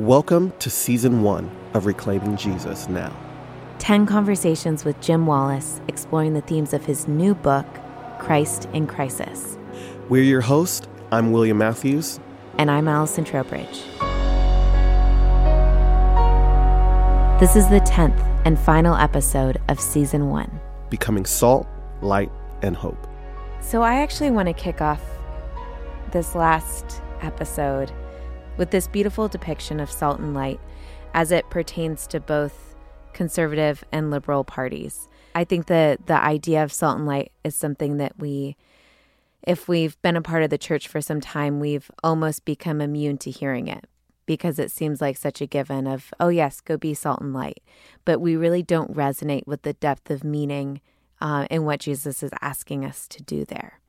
Welcome to season one of Reclaiming Jesus Now. 10 conversations with Jim Wallis exploring the themes of his new book, Christ in Crisis. We're your host. I'm William Matthews. And I'm Allison Trowbridge. This is the 10th and final episode of season one Becoming Salt, Light, and Hope. So, I actually want to kick off this last episode with this beautiful depiction of salt and light as it pertains to both conservative and liberal parties. I think that the idea of salt and light is something that we, if we've been a part of the church for some time, we've almost become immune to hearing it because it seems like such a given of, oh, yes, go be salt and light. But we really don't resonate with the depth of meaning uh, in what Jesus is asking us to do there.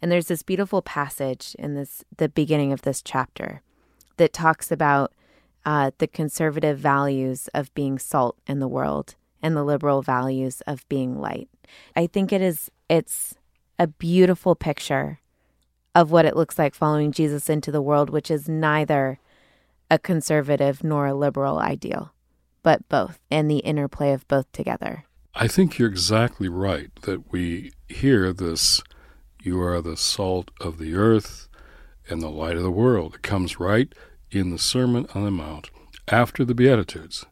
And there's this beautiful passage in this the beginning of this chapter that talks about uh, the conservative values of being salt in the world and the liberal values of being light. I think it is it's a beautiful picture of what it looks like following Jesus into the world, which is neither a conservative nor a liberal ideal, but both, and the interplay of both together. I think you're exactly right that we hear this you are the salt of the earth and the light of the world. It comes right in the Sermon on the Mount after the Beatitudes.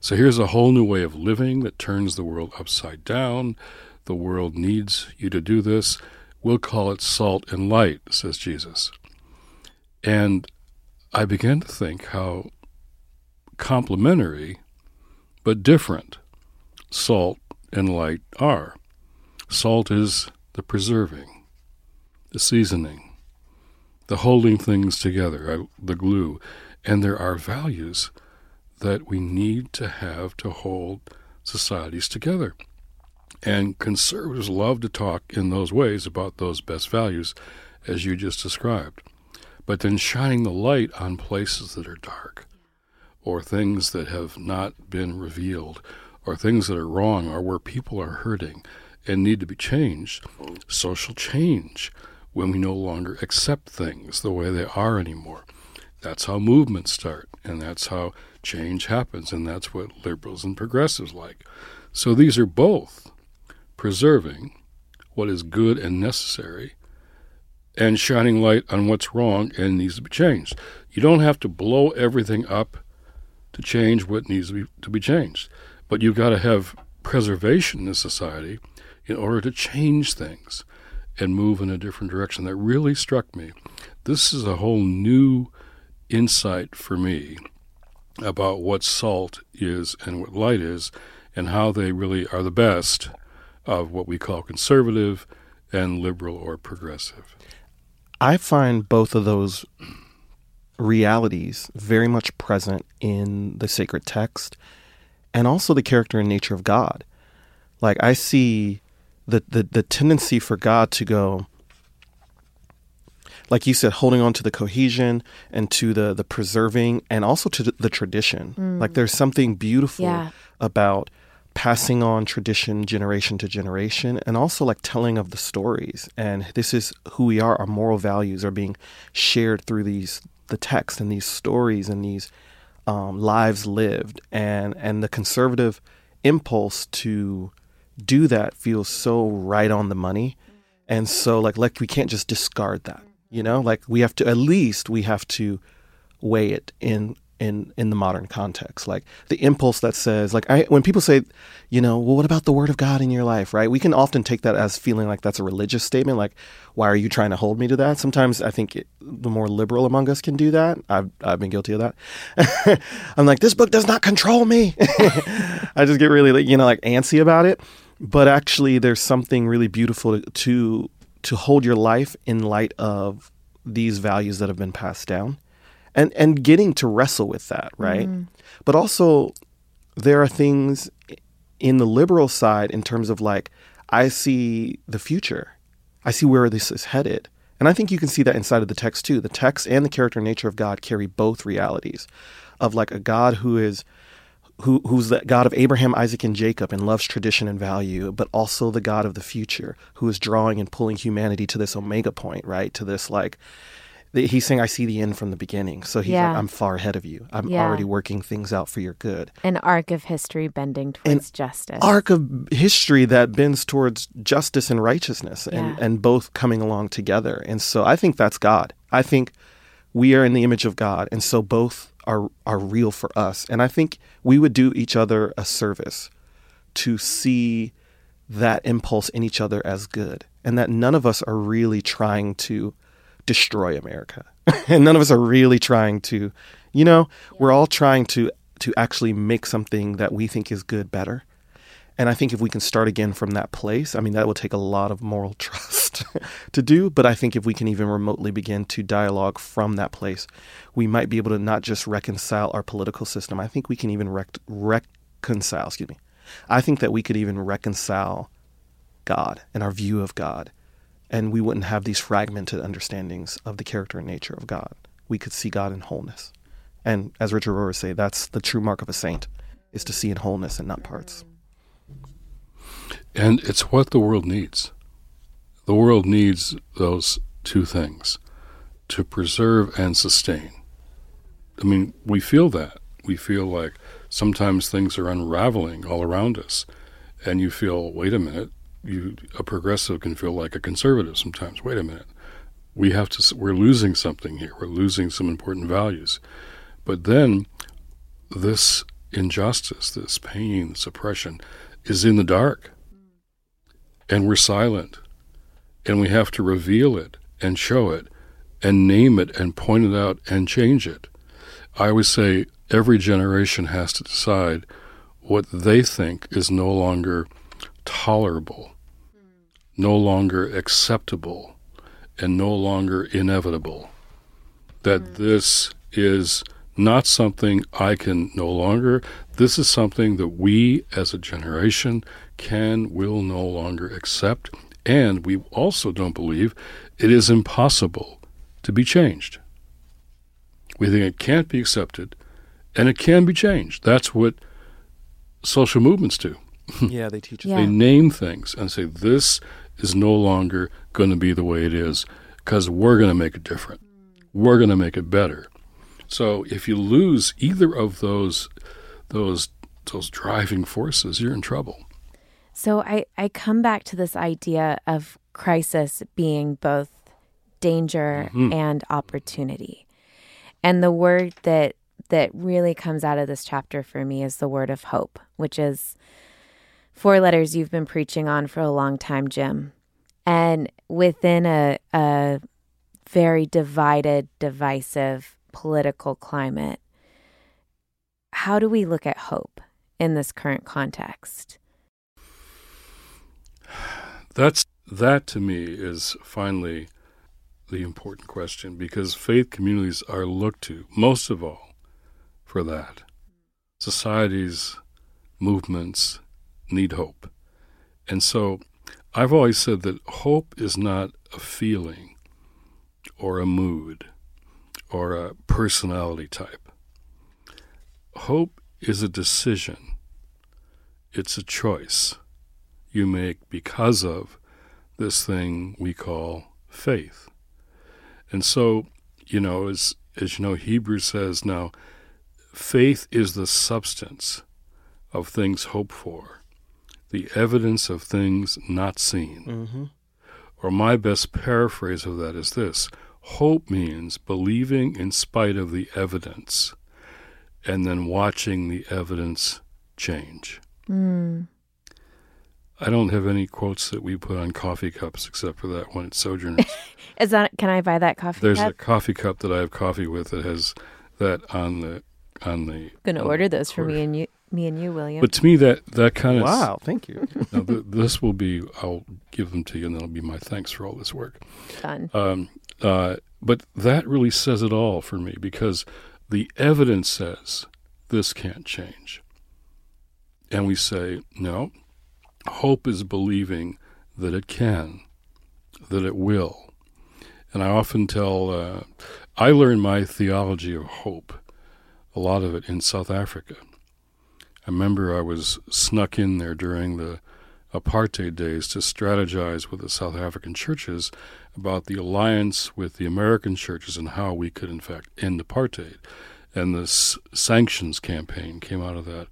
So here's a whole new way of living that turns the world upside down. The world needs you to do this. We'll call it salt and light, says Jesus. And I began to think how complementary but different salt and light are. Salt is the preserving, the seasoning, the holding things together, uh, the glue. And there are values that we need to have to hold societies together. And conservatives love to talk in those ways about those best values, as you just described. But then shining the light on places that are dark, or things that have not been revealed, or things that are wrong, or where people are hurting and need to be changed. Social change when we no longer accept things the way they are anymore. That's how movements start, and that's how change happens, and that's what liberals and progressives like. So these are both preserving what is good and necessary and shining light on what's wrong and needs to be changed. You don't have to blow everything up to change what needs to be, to be changed, but you've got to have preservation in society in order to change things and move in a different direction. That really struck me. This is a whole new insight for me about what salt is and what light is, and how they really are the best of what we call conservative and liberal or progressive. I find both of those realities very much present in the sacred text and also the character and nature of God. Like I see the, the, the tendency for God to go, like you said, holding on to the cohesion and to the the preserving and also to the, tradition. Mm. Like there's something beautiful yeah. about passing on tradition generation to generation and also like telling of the stories and this is who we are our moral values are being shared through these the text and these stories and these um, lives lived and and the conservative impulse to do that feels so right on the money. And so like like we can't just discard that. You know? Like we have to at least we have to weigh it in in in the modern context like the impulse that says like I when people say you know well what about the word of god in your life right we can often take that as feeling like that's a religious statement like why are you trying to hold me to that sometimes i think it, the more liberal among us can do that i've i've been guilty of that i'm like this book does not control me i just get really you know like antsy about it but actually there's something really beautiful to, to hold your life in light of these values that have been passed down and and getting to wrestle with that right? Mm. but also there are things in the liberal side in terms of like i see the future. I see where this is headed. And i think you can see that inside of the text too. The text and the character and nature of god carry both realities of like a god who is who, who's the God of Abraham, Isaac, and Jacob and loves tradition and value, but also the God of the future, who is drawing and pulling humanity to this omega point, right? To this like he's saying, I see the end from the beginning. So he's yeah. like, I'm far ahead of you. I'm yeah. already working things out for your good. An arc of history bending towards An justice. Arc of history that bends towards justice and righteousness and, yeah. and both coming along together. And so I think that's God. I think we are in the image of God. And so both are are real for us. And I think we would do each other a service to see that impulse in each other as good and that none of us are really trying to destroy America. and none of us are really trying to, you know, we're all trying to to actually make something that we think is good better. And I think if we can start again from that place, I mean, that will take a lot of moral trust to do. But I think if we can even remotely begin to dialogue from that place, we might be able to not just reconcile our political system. I think we can even rec- reconcile, excuse me. I think that we could even reconcile God and our view of God. And we wouldn't have these fragmented understandings of the character and nature of God. We could see God in wholeness. And as Richard Rohr would say, that's the true mark of a saint, is to see in wholeness and not parts. And it's what the world needs. The world needs those two things to preserve and sustain. I mean, we feel that. We feel like sometimes things are unraveling all around us, and you feel, wait a minute, you a progressive can feel like a conservative sometimes. Wait a minute, we have to. We're losing something here. We're losing some important values. But then, this injustice, this pain, this oppression, is in the dark and we're silent. And we have to reveal it and show it and name it and point it out and change it. I always say every generation has to decide what they think is no longer tolerable, no longer acceptable, and no longer inevitable. That mm. this is not something I can no longer. This is something that we as a generation can, will no longer accept. And we also don't believe it is impossible to be changed. We think it can't be accepted and it can be changed. That's what social movements do. yeah, they teach us. Yeah. They name things and say, this is no longer going to be the way it is because we're going to make it different. We're going to make it better. So if you lose either of those, those, those driving forces, you're in trouble. So I, I come back to this idea of crisis being both danger mm-hmm. and opportunity. And the word that that really comes out of this chapter for me is the word of hope, which is four letters you've been preaching on for a long time, Jim. And within a, a very divided, divisive political climate, how do we look at hope in this current context? That's that to me is finally the important question because faith communities are looked to most of all for that. Societies, movements need hope. And so I've always said that hope is not a feeling or a mood or a personality type. Hope is a decision, it's a choice you make because of this thing we call faith. And so, you know, as, as you know, Hebrews says now, faith is the substance of things hoped for, the evidence of things not seen. Mm-hmm. Or my best paraphrase of that is this hope means believing in spite of the evidence and then watching the evidence change. Mm. I don't have any quotes that we put on coffee cups except for that one at Sojourners. Is that can I buy that coffee cup? There's cup? a coffee cup that I have coffee with that has that on the on the going to order those for me and you me and you William. But to me that that kind of Wow, thank you. now th- this will be I'll give them to you and that'll be my thanks for all this work. Done. Um, uh, but that really says it all for me because the evidence says this can't change. And we say, no, Hope is believing that it can, that it will. And I often tell, uh, I learned my theology of hope, a lot of it in South Africa. I remember I was snuck in there during the apartheid days to strategize with the South African churches about the alliance with the American churches and how we could, in fact, end apartheid. And the s- sanctions campaign came out of that,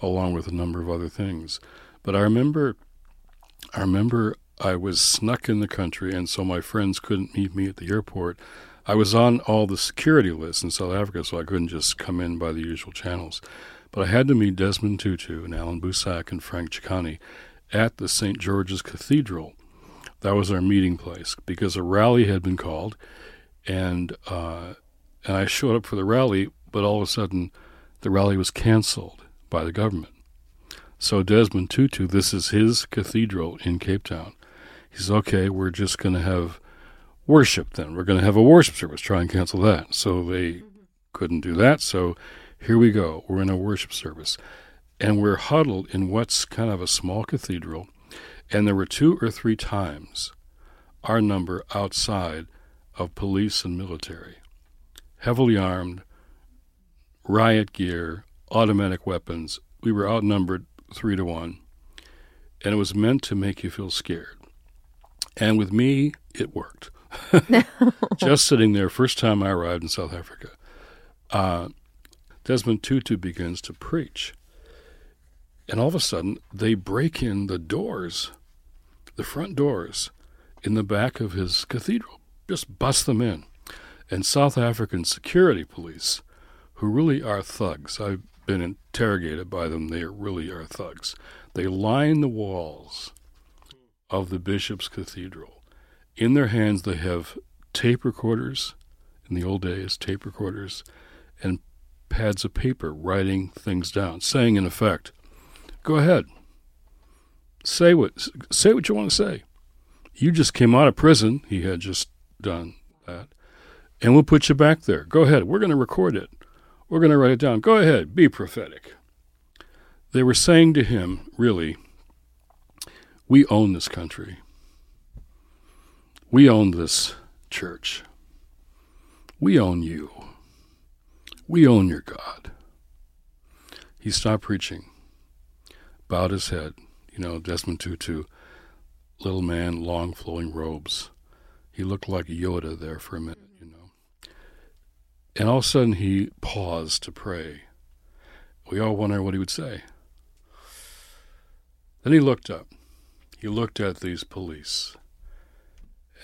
along with a number of other things. But I remember, I remember I was snuck in the country, and so my friends couldn't meet me at the airport. I was on all the security lists in South Africa, so I couldn't just come in by the usual channels. But I had to meet Desmond Tutu and Allan Boesak and Frank Chikane at the St. George's Cathedral. That was our meeting place because a rally had been called, and uh, and I showed up for the rally, but all of a sudden, the rally was canceled by the government. So Desmond Tutu, this is his cathedral in Cape Town. He says, "Okay, we're just going to have worship. Then we're going to have a worship service. Try and cancel that." So they couldn't do that. So here we go. We're in a worship service and we're huddled in what's kind of a small cathedral. And there were two or three times our number outside of police and military, heavily armed, riot gear, automatic weapons. We were outnumbered three to one, and it was meant to make you feel scared. And with me, it worked. Just sitting there, first time I arrived in South Africa, uh, Desmond Tutu begins to preach. And all of a sudden, they break in the doors, the front doors, in the back of his cathedral, just bust them in. And South African security police, who really are thugs, I've been interrogated by them, they really are thugs. They line the walls of the bishop's cathedral. In their hands, they have tape recorders, in the old days, tape recorders, and pads of paper writing things down, saying, in effect, Go ahead. Say what say what you want to say. You just came out of prison. He had just done that. And we'll put you back there. Go ahead. We're going to record it. We're going to write it down. Go ahead. Be prophetic. They were saying to him, really, we own this country. We own this church. We own you. We own your God. He stopped preaching bowed his head. You know, Desmond Tutu, little man, long flowing robes. He looked like Yoda there for a minute. And all of a sudden he paused to pray. We all wonder what he would say. Then he looked up. He looked at these police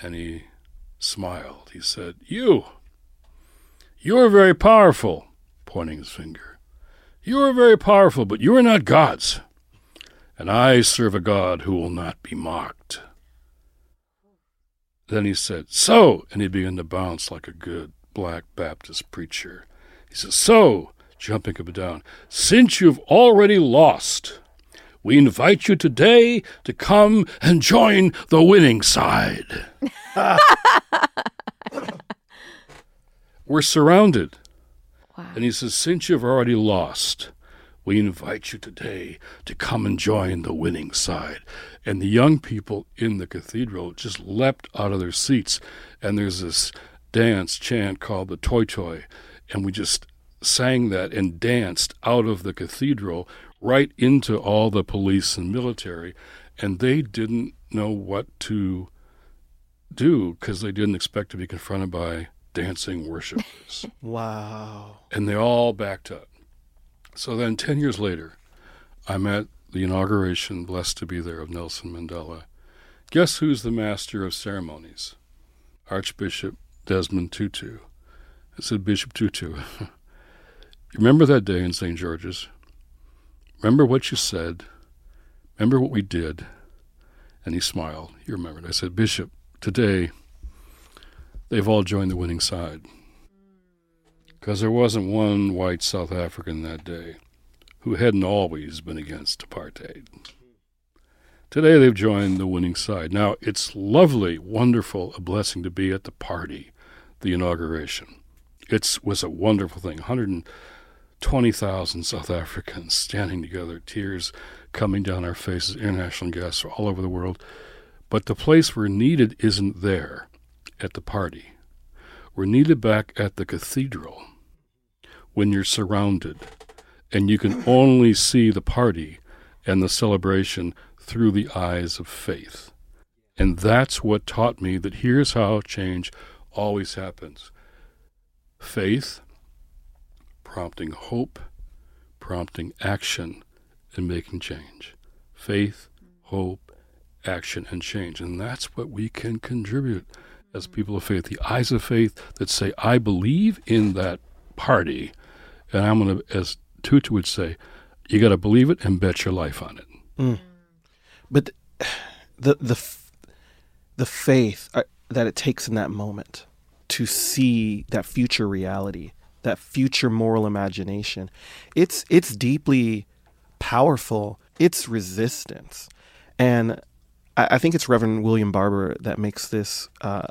and he smiled. He said, You! You are very powerful, pointing his finger. You are very powerful, but you are not gods and I serve a God who will not be mocked. Then he said, So, and he began to bounce like a good black Baptist preacher. He says, So, jumping up and down, since you've already lost, we invite you today to come and join the winning side. We're surrounded. Wow. And he says, Since you've already lost, we invite you today to come and join the winning side. And the young people in the cathedral just leapt out of their seats. And there's this dance chant called the toyi-toyi, And we just sang that and danced out of the cathedral right into all the police and military. And they didn't know what to do because they didn't expect to be confronted by dancing worshipers. wow. And they all backed up. So then, 10 years later, I'm at the inauguration, blessed to be there, of Nelson Mandela. Guess who's the master of ceremonies? Archbishop Desmond Tutu. I said, Bishop Tutu, you remember that day in St. George's? Remember what you said? Remember what we did? And he smiled. He remembered. I said, Bishop, today they've all joined the winning side because there wasn't one white South African that day who hadn't always been against apartheid. Today they've joined the winning side. Now, it's lovely, wonderful, a blessing to be at the party, the inauguration. It was a wonderful thing. 120,000 South Africans standing together, tears coming down our faces, international guests all over the world. But the place we're needed isn't there at the party. We're needed back at the cathedral when you're surrounded and you can only see the party and the celebration through the eyes of faith. And that's what taught me that here's how change always happens faith, prompting hope, prompting action, and making change. Faith, hope, action, and change. And that's what we can contribute as people of faith, the eyes of faith that say, I believe in that party. And I'm going to, as Tutu would say, you got to believe it and bet your life on it. Mm. But the the the faith uh, that it takes in that moment to see that future reality, that future moral imagination, it's it's deeply powerful. It's resistance, and I, I think it's Reverend William Barber that makes this uh,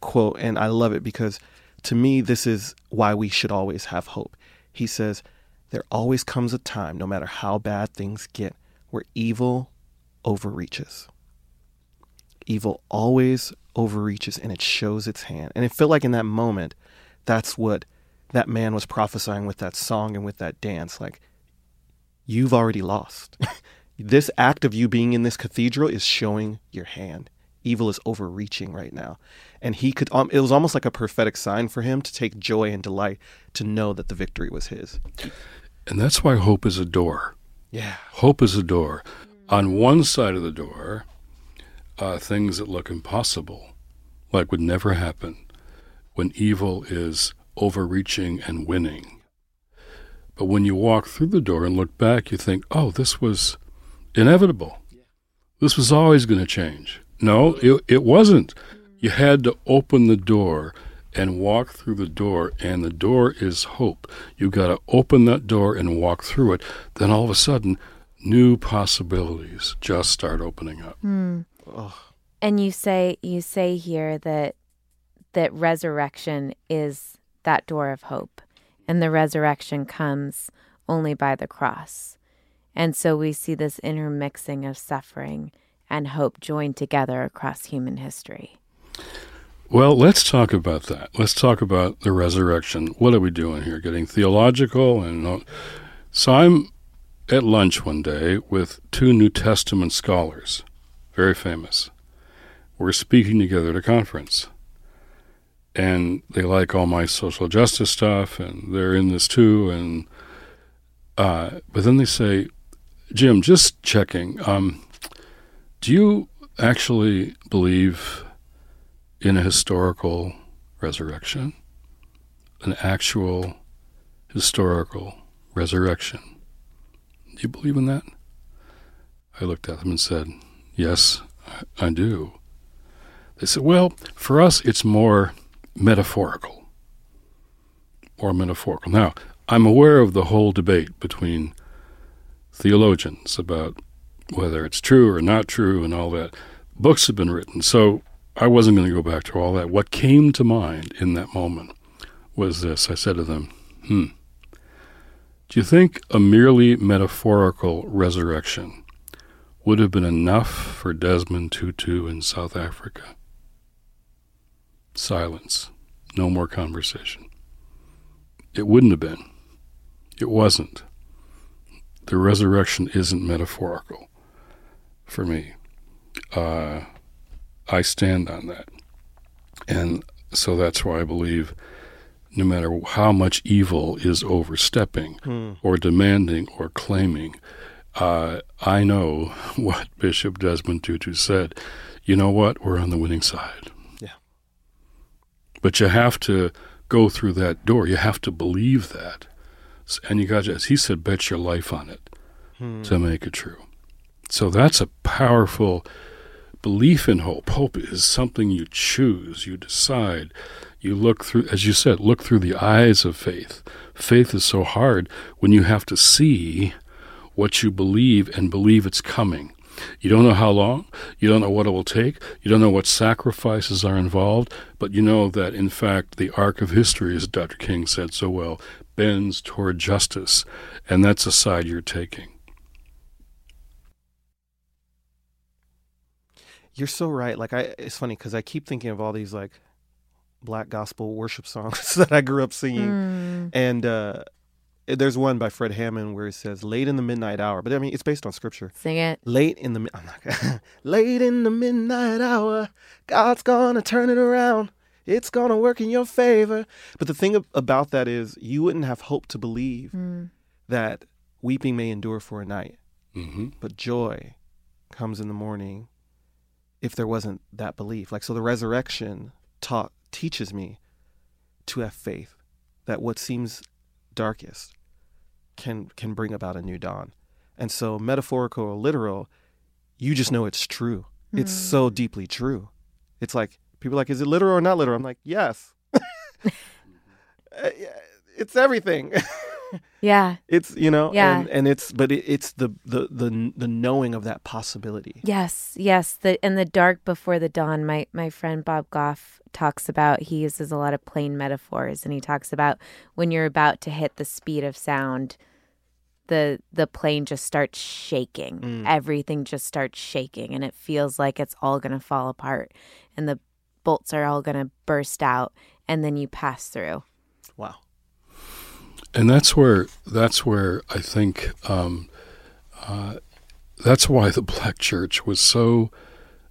quote, and I love it because to me this is why we should always have hope. He says there always comes a time, no matter how bad things get, where evil overreaches. Evil always overreaches and it shows its hand. And it felt like in that moment, that's what that man was prophesying with that song and with that dance. Like, you've already lost. this act of you being in this cathedral is showing your hand. Evil is overreaching right now. And he could, um, it was almost like a prophetic sign for him to take joy and delight to know that the victory was his. And that's why hope is a door. Yeah. Hope is a door. On one side of the door, uh, things that look impossible, like would never happen when evil is overreaching and winning. But when you walk through the door and look back, you think, oh, this was inevitable. This was always going to change. No, it, it wasn't. You had to open the door and walk through the door, and the door is hope. You've got to open that door and walk through it. Then all of a sudden, new possibilities just start opening up. Mm. And you say you say here that that resurrection is that door of hope, and the resurrection comes only by the cross. And so we see this intermixing of suffering and hope joined together across human history. Well, let's talk about that. Let's talk about the resurrection. What are we doing here? Getting theological and so I'm at lunch one day with two New Testament scholars, very famous. We're speaking together at a conference. And they like all my social justice stuff, and they're in this too. And uh, but then they say, Jim, just checking. Um, do you actually believe in a historical resurrection, an actual historical resurrection. You believe in that? I looked at them and said, Yes, I do. They said, Well, for us, it's more metaphorical. More metaphorical. Now, I'm aware of the whole debate between theologians about whether it's true or not true and all that. Books have been written. So I wasn't going to go back to all that. What came to mind in that moment was this I said to them, hmm, do you think a merely metaphorical resurrection would have been enough for Desmond Tutu in South Africa? Silence. No more conversation. It wouldn't have been. It wasn't. The resurrection isn't metaphorical for me. Uh, I stand on that. And so that's why I believe no matter how much evil is overstepping hmm. or demanding or claiming, uh, I know what Bishop Desmond Tutu said. You know what? We're on the winning side. Yeah. But you have to go through that door. You have to believe that. And you got to, as he said, bet your life on it hmm. to make it true. So that's a powerful belief in hope. Hope is something you choose, you decide. You look through, as you said, look through the eyes of faith. Faith is so hard when you have to see what you believe and believe it's coming. You don't know how long, you don't know what it will take, you don't know what sacrifices are involved, but you know that in fact the arc of history, as Dr. King said so well, bends toward justice, and that's a side you're taking. You're so right. Like I, it's funny because I keep thinking of all these like black gospel worship songs that I grew up singing, mm. and uh, there's one by Fred Hammond where it says late in the midnight hour, but I mean it's based on scripture. Sing it. Late in the I'm not, late in the midnight hour, God's gonna turn it around. It's gonna work in your favor. But the thing about that is, you wouldn't have hope to believe mm. that weeping may endure for a night, mm-hmm. but joy comes in the morning. If there wasn't that belief, like so, the resurrection taught teaches me to have faith that what seems darkest can can bring about a new dawn. And so metaphorical or literal, you just know it's true. Mm. It's so hmm. deeply true. It's like people are like, is it literal or not literal? I'm like, yes. Uh, it's everything. yeah. It's you know, yeah. and, and it's but it, it's the, the the the knowing of that possibility. Yes, yes. The and the dark before the dawn. My my friend Bob Goff talks about he uses a lot of plane metaphors and he talks about when you're about to hit the speed of sound the the plane just starts shaking. Mm. everything just starts shaking and it feels like it's all going to fall apart and the bolts are all going to burst out and then you pass through. Wow. And that's where that's where i think um, uh, that's why the black church was so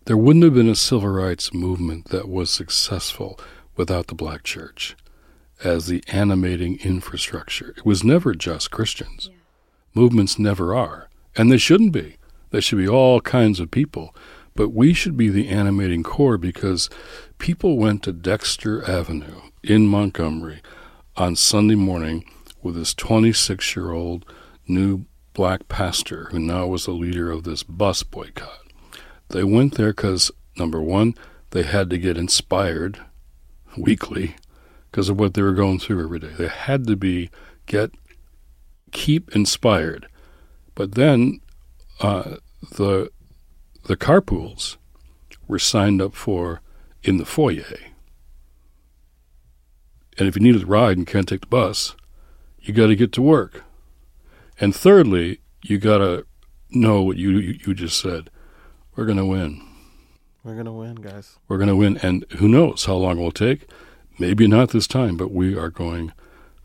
there wouldn't have been a civil rights movement that was successful without the black church as the animating infrastructure. It was never just Christians. Yeah. Movements never are, and they shouldn't be. They should be all kinds of people. But we should be the animating core because people went to Dexter Avenue in Montgomery on Sunday morning with this 26 year old new black pastor who now was the leader of this bus boycott. They went there because, number one, they had to get inspired weekly because of what they were going through every day. They had to be, get, keep inspired. But then uh, the, the carpools were signed up for in the foyer. And if you needed a ride and can't take the bus, you got to get to work. And thirdly, you got to know what you, you just said. We're going to win. We're going to win, guys. We're going to win. And who knows how long it will take? Maybe not this time, but we are going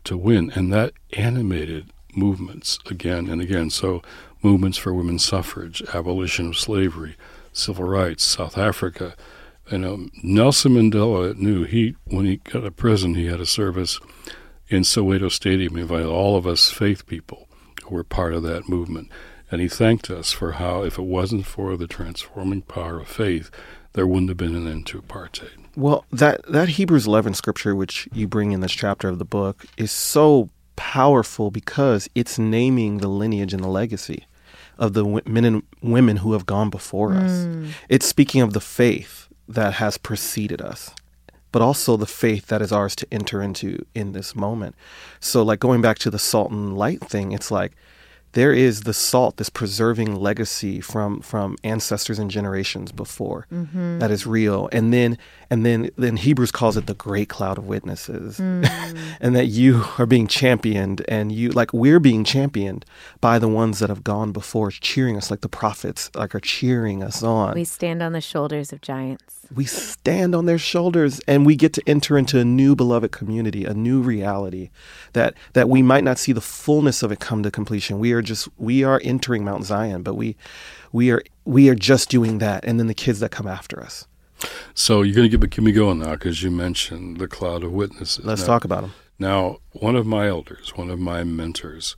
to win. And that animated movements again and again. So, movements for women's suffrage, abolition of slavery, civil rights, South Africa. You know, Nelson Mandela knew he, when he got out of prison, he had a service in Soweto Stadium. He invited all of us faith people who were part of that movement. And he thanked us for how, if it wasn't for the transforming power of faith, there wouldn't have been an end to apartheid. Well, that, that Hebrews 11 scripture, which you bring in this chapter of the book, is so powerful because it's naming the lineage and the legacy of the men and women who have gone before mm. us. It's speaking of the faith that has preceded us, but also the faith that is ours to enter into in this moment. So, like going back to the salt and light thing, it's like there is the salt, this preserving legacy from from ancestors and generations before mm-hmm. that is real. And then and then then Hebrews calls it the great cloud of witnesses. Mm. and that you are being championed and you like we're being championed by the ones that have gone before cheering us like the prophets like are cheering us on. We stand on the shoulders of giants we stand on their shoulders and we get to enter into a new beloved community, a new reality that that we might not see the fullness of it come to completion. We are just we are entering Mount Zion, but we we are we are just doing that and then the kids that come after us. So you're going to get, me going now because you mentioned the cloud of witnesses. Let's now, talk about them. Now, one of my elders, one of my mentors,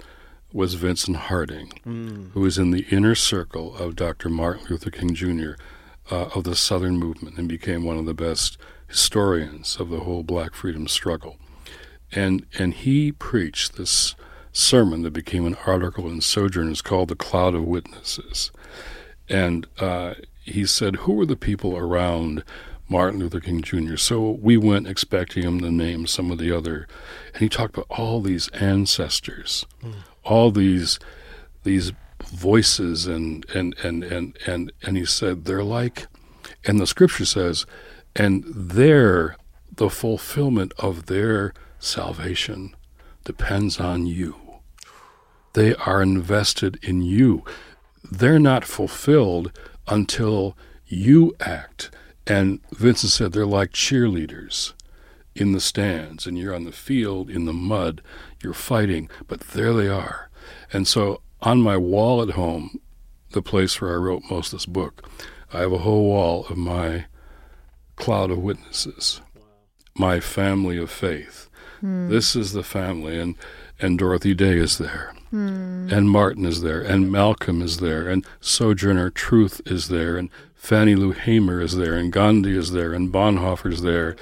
was Vincent Harding, mm. who was in the inner circle of Dr. Martin Luther King Jr., uh, of the Southern movement and became one of the best historians of the whole black freedom struggle. And, and he preached this sermon that became an article in Sojourners called The Cloud of Witnesses. And uh, he said, Who were the people around Martin Luther King Jr.? So we went expecting him to name some of the other. And he talked about all these ancestors, mm. all these, these voices and and and and and and he said they're like and the scripture says and their the fulfillment of their salvation depends on you. They are invested in you. They're not fulfilled until you act. And Vincent said they're like cheerleaders in the stands and you're on the field in the mud, you're fighting, but there they are. And so on my wall at home, the place where I wrote most of this book, I have a whole wall of my cloud of witnesses, my family of faith. Hmm. This is the family, and and Dorothy Day is there, hmm. and Martin is there, and Malcolm is there, and Sojourner Truth is there, and Fannie Lou Hamer is there, and Gandhi is there, and Bonhoeffer is there,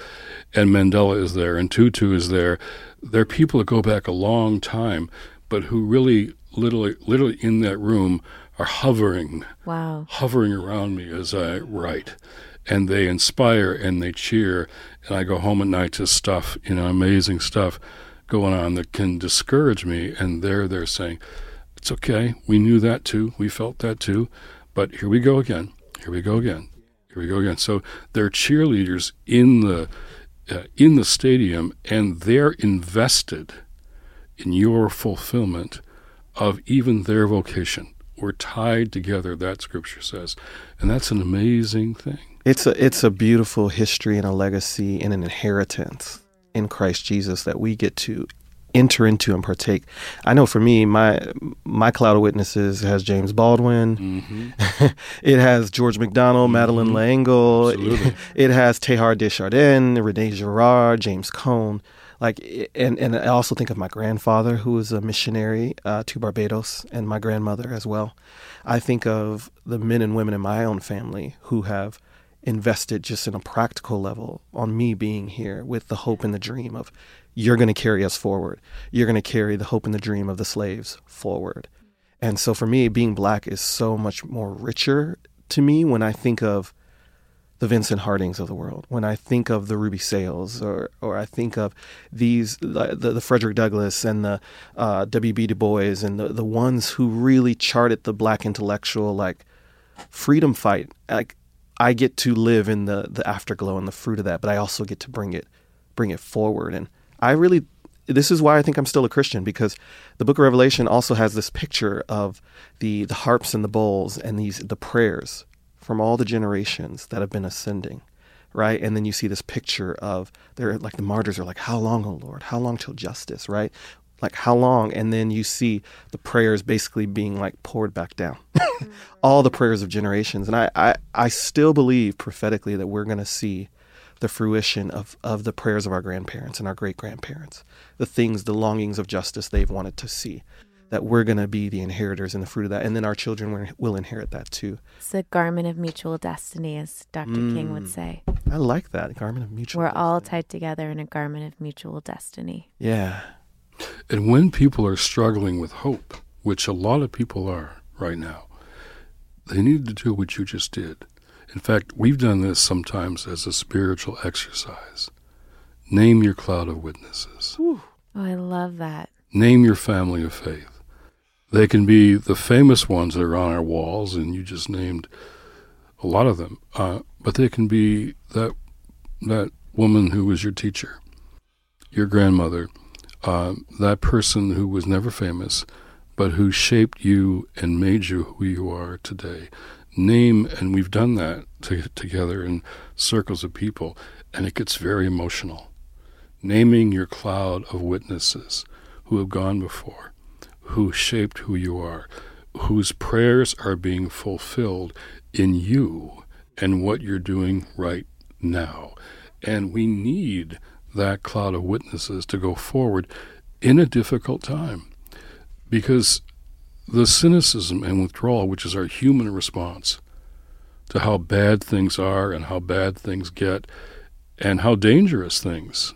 and Mandela is there, and Tutu is there. They're people that go back a long time, but who really, literally, literally in that room are hovering, wow, hovering around me as I write, and they inspire and they cheer, and I go home at night to stuff, you know, amazing stuff going on that can discourage me, and there they're there saying, "It's okay. We knew that too. We felt that too, but here we go again. Here we go again. Here we go again." So they're cheerleaders in the uh, in the stadium, and they're invested in your fulfillment of even their vocation. We're tied together, that scripture says. And that's an amazing thing. It's a it's a beautiful history and a legacy and an inheritance in Christ Jesus that we get to enter into and partake. I know for me, my my cloud of witnesses has James Baldwin. Mm-hmm. it has George MacDonald, mm-hmm. Madeleine L'Engle. Absolutely. It has Teilhard de Chardin, Rene Girard, James Cone. Like and and I also think of my grandfather who was a missionary uh, to Barbados and my grandmother as well. I think of the men and women in my own family who have invested just in a practical level on me being here with the hope and the dream of you're going to carry us forward. You're going to carry the hope and the dream of the slaves forward. And so for me, being black is so much more richer to me when I think of the Vincent Hardings of the world, when I think of the Ruby Sales, or or I think of these the, the Frederick Douglass and the uh, W.B. Du Bois and the, the ones who really charted the black intellectual like freedom fight. Like I get to live in the the afterglow and the fruit of that, but I also get to bring it bring it forward. And I really this is why I think I'm still a Christian because the book of Revelation also has this picture of the the harps and the bowls and these the prayers from all the generations that have been ascending, right? And then you see this picture of they're like the martyrs are like, How long, O Lord? How long till justice, right? Like how long? And then you see the prayers basically being like poured back down. mm-hmm. All the prayers of generations. And I, I, I still believe prophetically that we're gonna see the fruition of, of the prayers of our grandparents and our great grandparents, the things, the longings of justice they've wanted to see. That we're going to be the inheritors and the fruit of that. And then our children will inherit that too. It's a garment of mutual destiny, as Dr. Mm, King would mm. say. I like that. Garment of mutual We're destiny. all tied together in a garment of mutual destiny. Yeah. And when people are struggling with hope, which a lot of people are right now, they need to do what you just did in fact, we've done this sometimes as a spiritual exercise. Name your cloud of witnesses. Ooh. Oh, I love that. Name your family of faith. They can be the famous ones that are on our walls, and you just named a lot of them. Uh, but they can be that that woman who was your teacher, your grandmother, uh, that person who was never famous, but who shaped you and made you who you are today name, and we've done that to, together in circles of people, and it gets very emotional. Naming your cloud of witnesses who have gone before, who shaped who you are, whose prayers are being fulfilled in you and what you're doing right now. And we need that cloud of witnesses to go forward in a difficult time because the cynicism and withdrawal, which is our human response to how bad things are and how bad things get and how dangerous things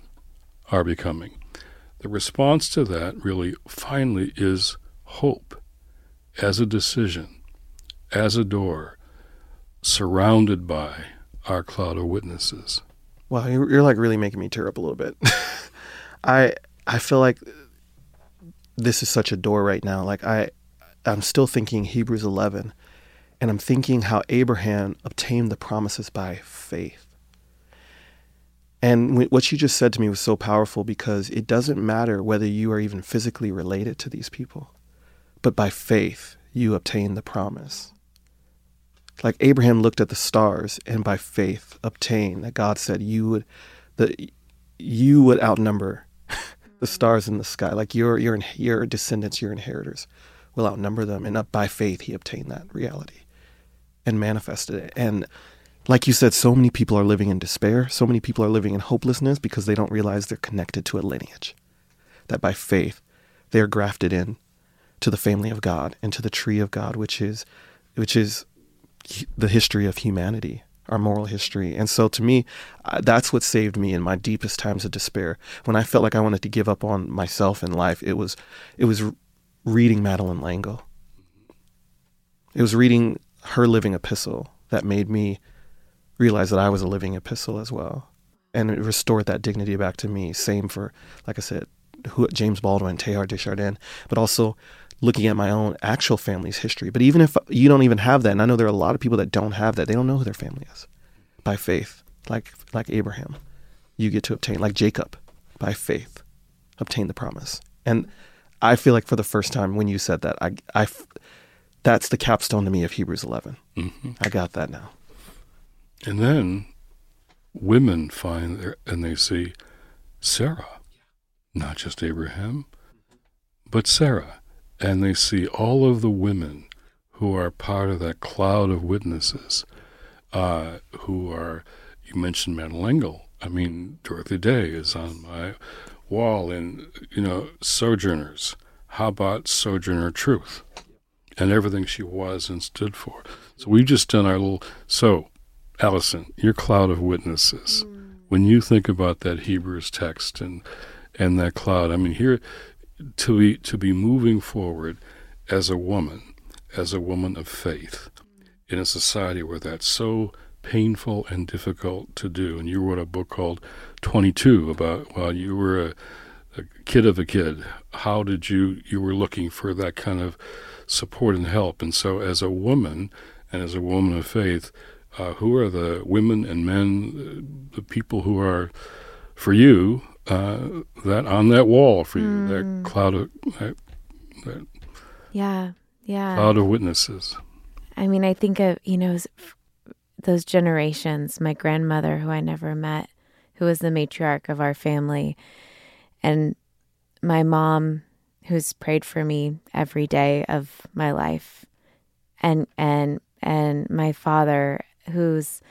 are becoming. The response to that really finally is hope as a decision, as a door, surrounded by our cloud of witnesses. Well, you're like really making me tear up a little bit. I I feel like this is such a door right now. Like I I'm still thinking Hebrews 11, and I'm thinking how Abraham obtained the promises by faith. And what you just said to me was so powerful because it doesn't matter whether you are even physically related to these people, but by faith you obtain the promise. Like Abraham looked at the stars and by faith obtained that God said you would, the, you would outnumber the stars in the sky. Like your your your descendants, your inheritors, will outnumber them. And by faith, he obtained that reality and manifested it. And like you said, so many people are living in despair. So many people are living in hopelessness because they don't realize they're connected to a lineage. That by faith, they are grafted in to the family of God and to the tree of God, which is, which is the history of humanity, our moral history. And so, to me, that's what saved me in my deepest times of despair. When I felt like I wanted to give up on myself and life, it was, it was reading Madeleine L'Engle. It was reading her living epistle that made me realized that I was a living epistle as well. And it restored that dignity back to me. Same for, like I said, who, James Baldwin, Teilhard de Chardin, but also looking at my own actual family's history. But even if you don't even have that, and I know there are a lot of people that don't have that, they don't know who their family is. By faith, like like Abraham, you get to obtain, like Jacob, by faith, obtain the promise. And I feel like for the first time when you said that, I, I that's the capstone to me of Hebrews 11. Mm-hmm. I got that now. And then women find there and they see Sarah, not just Abraham, but Sarah. And they see all of the women who are part of that cloud of witnesses, uh, who are, you mentioned Madeleine L'Engle. I mean, Dorothy Day is on my wall in, you know, Sojourners. How about Sojourner Truth? And everything she was and stood for. So we've just done our little, so Allison, your cloud of witnesses. Mm. When you think about that Hebrews text and and that cloud, I mean, here to be to be moving forward as a woman, as a woman of faith, in a society where that's so painful and difficult to do. And you wrote a book called Twenty Two about well, you were a, a kid of a kid. How did you you were looking for that kind of support and help? And so, as a woman and as a woman of faith uh, who are the women and men, the people who are for you uh, that on that wall for you, mm. that cloud of that, that yeah, yeah, cloud of witnesses. I mean, I think of you know those generations. My grandmother, who I never met, who was the matriarch of our family, and my mom, who's prayed for me every day of my life, and and and my father who's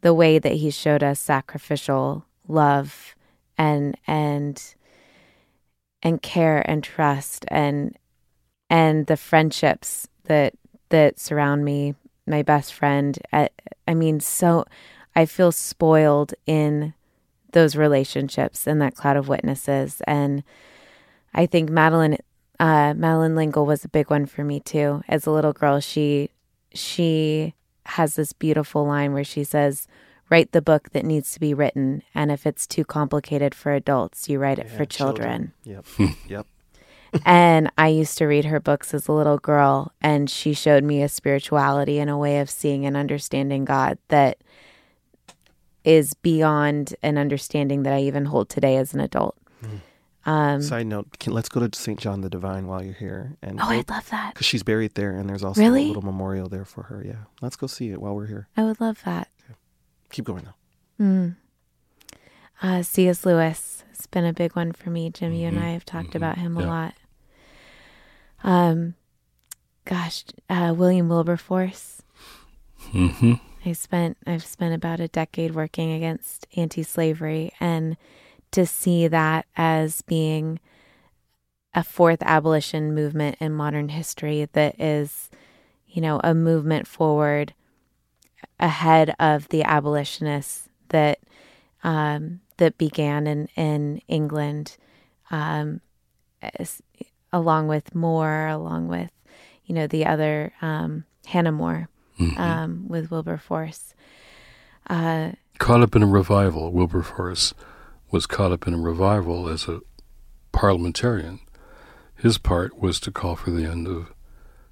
the way that he showed us sacrificial love and and and care and trust and and the friendships that that surround me my best friend. I, I mean so i feel spoiled in those relationships and that cloud of witnesses. And i think madeleine uh, madeleine l'engle was a big one for me too. As a little girl she she has this beautiful line where she says, Write the book that needs to be written. And if it's too complicated for adults, you write it yeah, for children. children. Yep. yep. and I used to read her books as a little girl, and she showed me a spirituality and a way of seeing and understanding God that is beyond an understanding that I even hold today as an adult. Um, Side note: can, Let's go to St. John the Divine while you're here. And oh, I'd love that because she's buried there, and there's also really? a little memorial there for her. Yeah, let's go see it while we're here. I would love that. Okay. Keep going though. Mm. Uh, C.S. Lewis has been a big one for me. Jim, mm-hmm. you and. I have talked mm-hmm. about him yeah. a lot. Um, gosh, uh, William Wilberforce. Mm-hmm. I spent I've spent about a decade working against anti-slavery and to see that as being a fourth abolition movement in modern history that is, you know, a movement forward ahead of the abolitionists that um, that began in in England, um, as, along with More, along with you know the other um, Hannah More mm-hmm. Um, with Wilberforce. Uh, Caught up in a revival, Wilberforce was caught up in a revival as a parliamentarian. His part was to call for the end of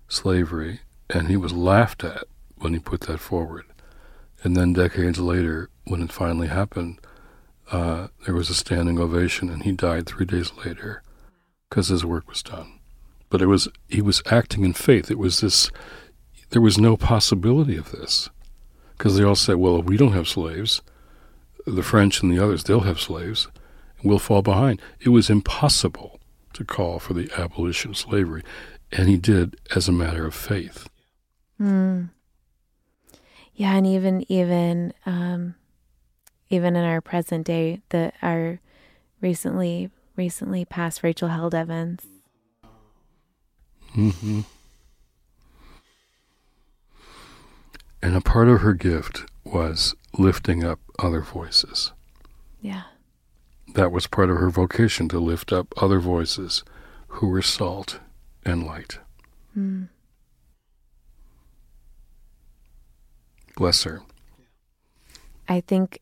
slavery, and he was laughed at when he put that forward. And then decades later, when it finally happened, uh, there was a standing ovation, and he died three days later because his work was done. But it was he was acting in faith. It was this. There was no possibility of this because they all said, "Well, if we don't have slaves, the French and the others, they'll have slaves. we'll fall behind. It was impossible to call for the abolition of slavery, and he did as a matter of faith. Mm. Yeah, and even even um, even in our present day, the our recently recently passed Rachel Held Evans. Mm-hmm. And a part of her gift was lifting up other voices. Yeah. That was part of her vocation to lift up other voices who were salt and light. Mm. Bless her. I think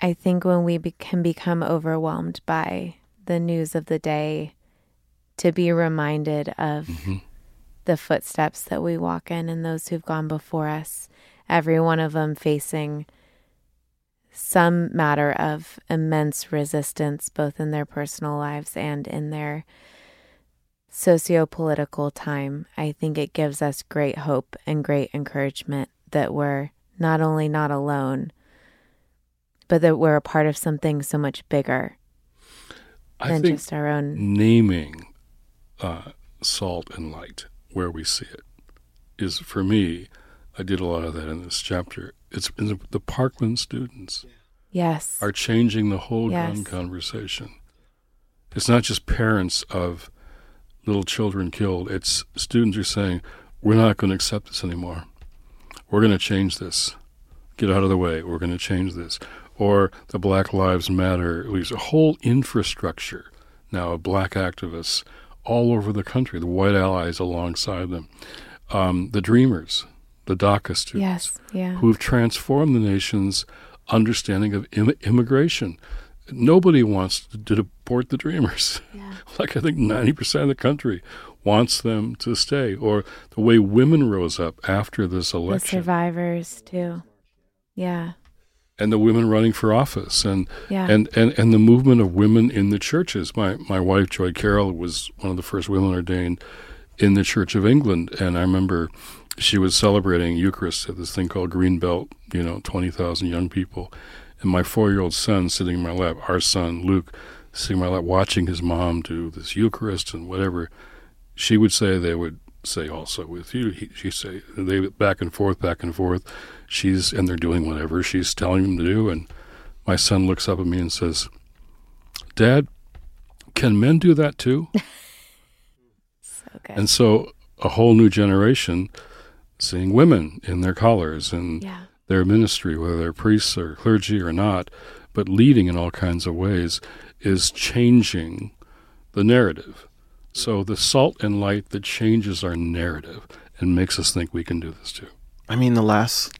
I think when we be- can become overwhelmed by the news of the day to be reminded of mm-hmm. the footsteps that we walk in and those who've gone before us, every one of them facing some matter of immense resistance, both in their personal lives and in their socio political time. I think it gives us great hope and great encouragement that we're not only not alone, but that we're a part of something so much bigger than just our own. Naming uh, salt and light where we see it is, for me, I did a lot of that in this chapter. It's the Parkland students. Yes. Are changing the whole yes. gun conversation. It's not just parents of little children killed. It's students are saying, we're not going to accept this anymore we're going to change this. Get out of the way. We're going to change this. Or the Black Lives Matter, there's a whole infrastructure now of black activists all over the country, the white allies alongside them, um, the dreamers, the DACA students, yes, yeah. who've transformed the nation's understanding of Im- immigration. Nobody wants to, to deport the dreamers. Yeah. like I think 90% of the country wants them to stay, or the way women rose up after this election. The survivors too, yeah. And the women running for office, and yeah. and, and and the movement of women in the churches. My my wife Joy Carroll was one of the first women ordained in the Church of England, and I remember she was celebrating Eucharist at this thing called Greenbelt. You know, twenty thousand young people, and my four year old son sitting in my lap, our son Luke, sitting in my lap, watching his mom do this Eucharist and whatever she would say they would say also with you. He, she say they back and forth, back and forth. She's and they're doing whatever she's telling them to do. And my son looks up at me and says, "Dad, can men do that too?" so and so a whole new generation seeing women in their collars and yeah. their ministry, whether they're priests or clergy or not, but leading in all kinds of ways, is changing the narrative. So the salt and light that changes our narrative and makes us think we can do this too. I mean, the last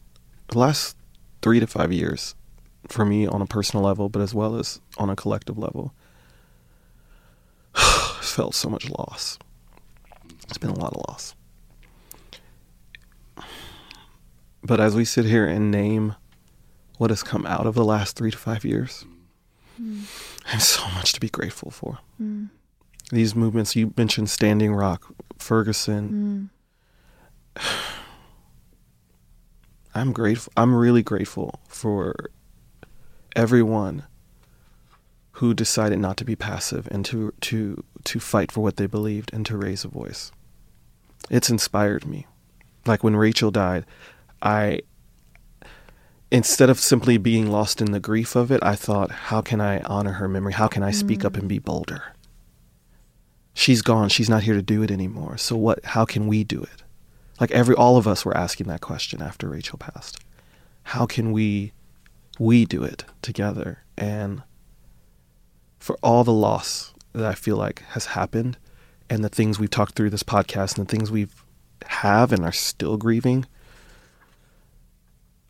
the last three to five years, for me on a personal level, but as well as on a collective level, felt so much loss. It's been a lot of loss. But as we sit here and name what has come out of the last three to five years, mm. I have so much to be grateful for. Mm these movements you mentioned standing rock ferguson mm. i'm grateful i'm really grateful for everyone who decided not to be passive and to to to fight for what they believed and to raise a voice it's inspired me like when rachel died i instead of simply being lost in the grief of it i thought how can i honor her memory? How can i speak mm. up and be bolder? She's gone. She's not here to do it anymore. So what how can we do it? Like every all of us were asking that question after rachel passed. How can we we do it together? And for all the loss that i feel like has happened and the things we've talked through this podcast and the things we've have and are still grieving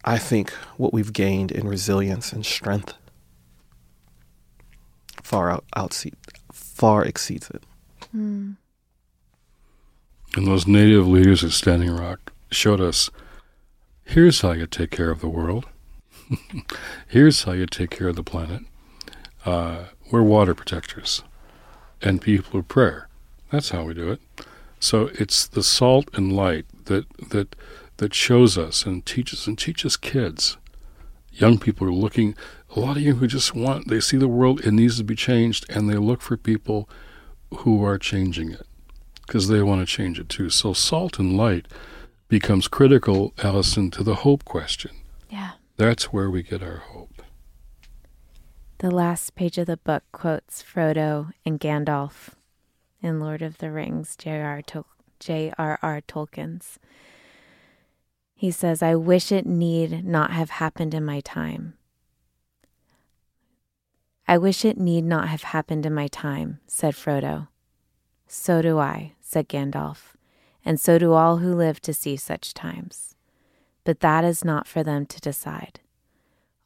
i think what we've gained in resilience and strength far out, out far exceeds it Mm. And those native leaders at Standing Rock showed us here's how you take care of the world, here's how you take care of the planet. Uh, we're water protectors and people of prayer. That's how we do it. So it's the salt and light that that that shows us and teaches and teaches kids, Young people are looking, a lot of you who just want, they see the world, it needs to be changed, and they look for people who are changing it because they want to change it too. So salt and light becomes critical, Allison, to the hope question. Yeah. That's where we get our hope. The last page of the book quotes Frodo and Gandalf in Lord of the Rings, J.R.R. Tol- Tolkien's. He says, I wish it need not have happened in my time. I wish it need not have happened in my time, said Frodo. So do I, said Gandalf, and so do all who live to see such times. But that is not for them to decide.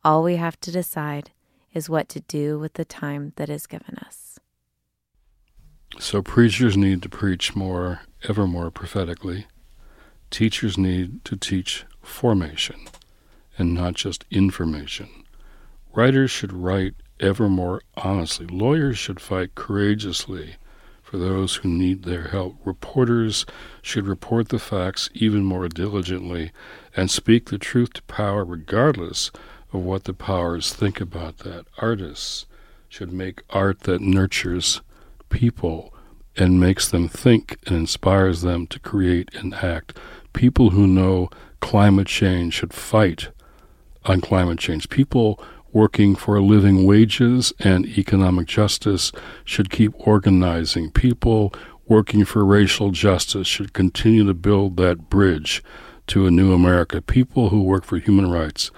All we have to decide is what to do with the time that is given us. So preachers need to preach more, ever more prophetically. Teachers need to teach formation and not just information. Writers should write ever more honestly. Lawyers should fight courageously for those who need their help. Reporters should report the facts even more diligently and speak the truth to power regardless of what the powers think about that. Artists should make art that nurtures people and makes them think and inspires them to create and act. People who know climate change should fight on climate change. People working for living wages and economic justice should keep organizing. People working for racial justice should continue to build that bridge to a new America. People who work for human rights,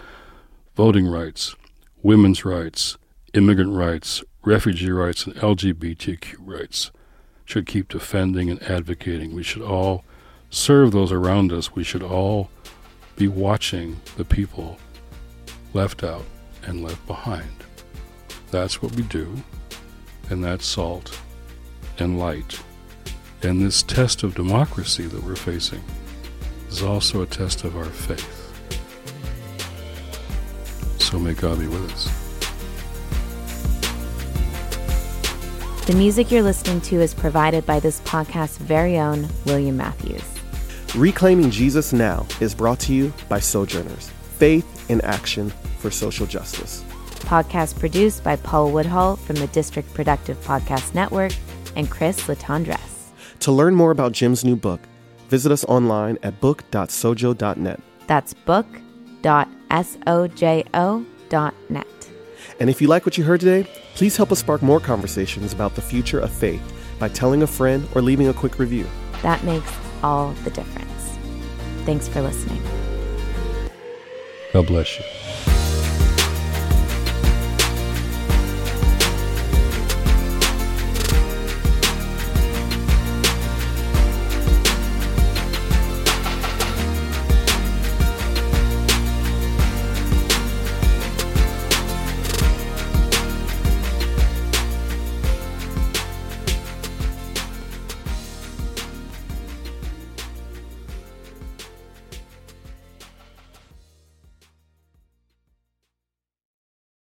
voting rights, women's rights, immigrant rights, refugee rights, and LGBTQ rights should keep defending and advocating. We should all serve those around us. We should all be watching the people left out and left behind. That's what we do, and that's salt and light. And this test of democracy that we're facing is also a test of our faith. So may God be with us. The music you're listening to is provided by this podcast's very own William Matthews. Reclaiming Jesus Now is brought to you by Sojourners, faith in action for social justice. Podcast produced by Paul Woodhull from the District Productive Podcast Network and Chris Latondres. To learn more about Jim's new book, visit us online at book.sojo.net. That's book.sojo.net. And if you like what you heard today, please help us spark more conversations about the future of faith by telling a friend or leaving a quick review. That makes all the difference. Thanks for listening. God bless you.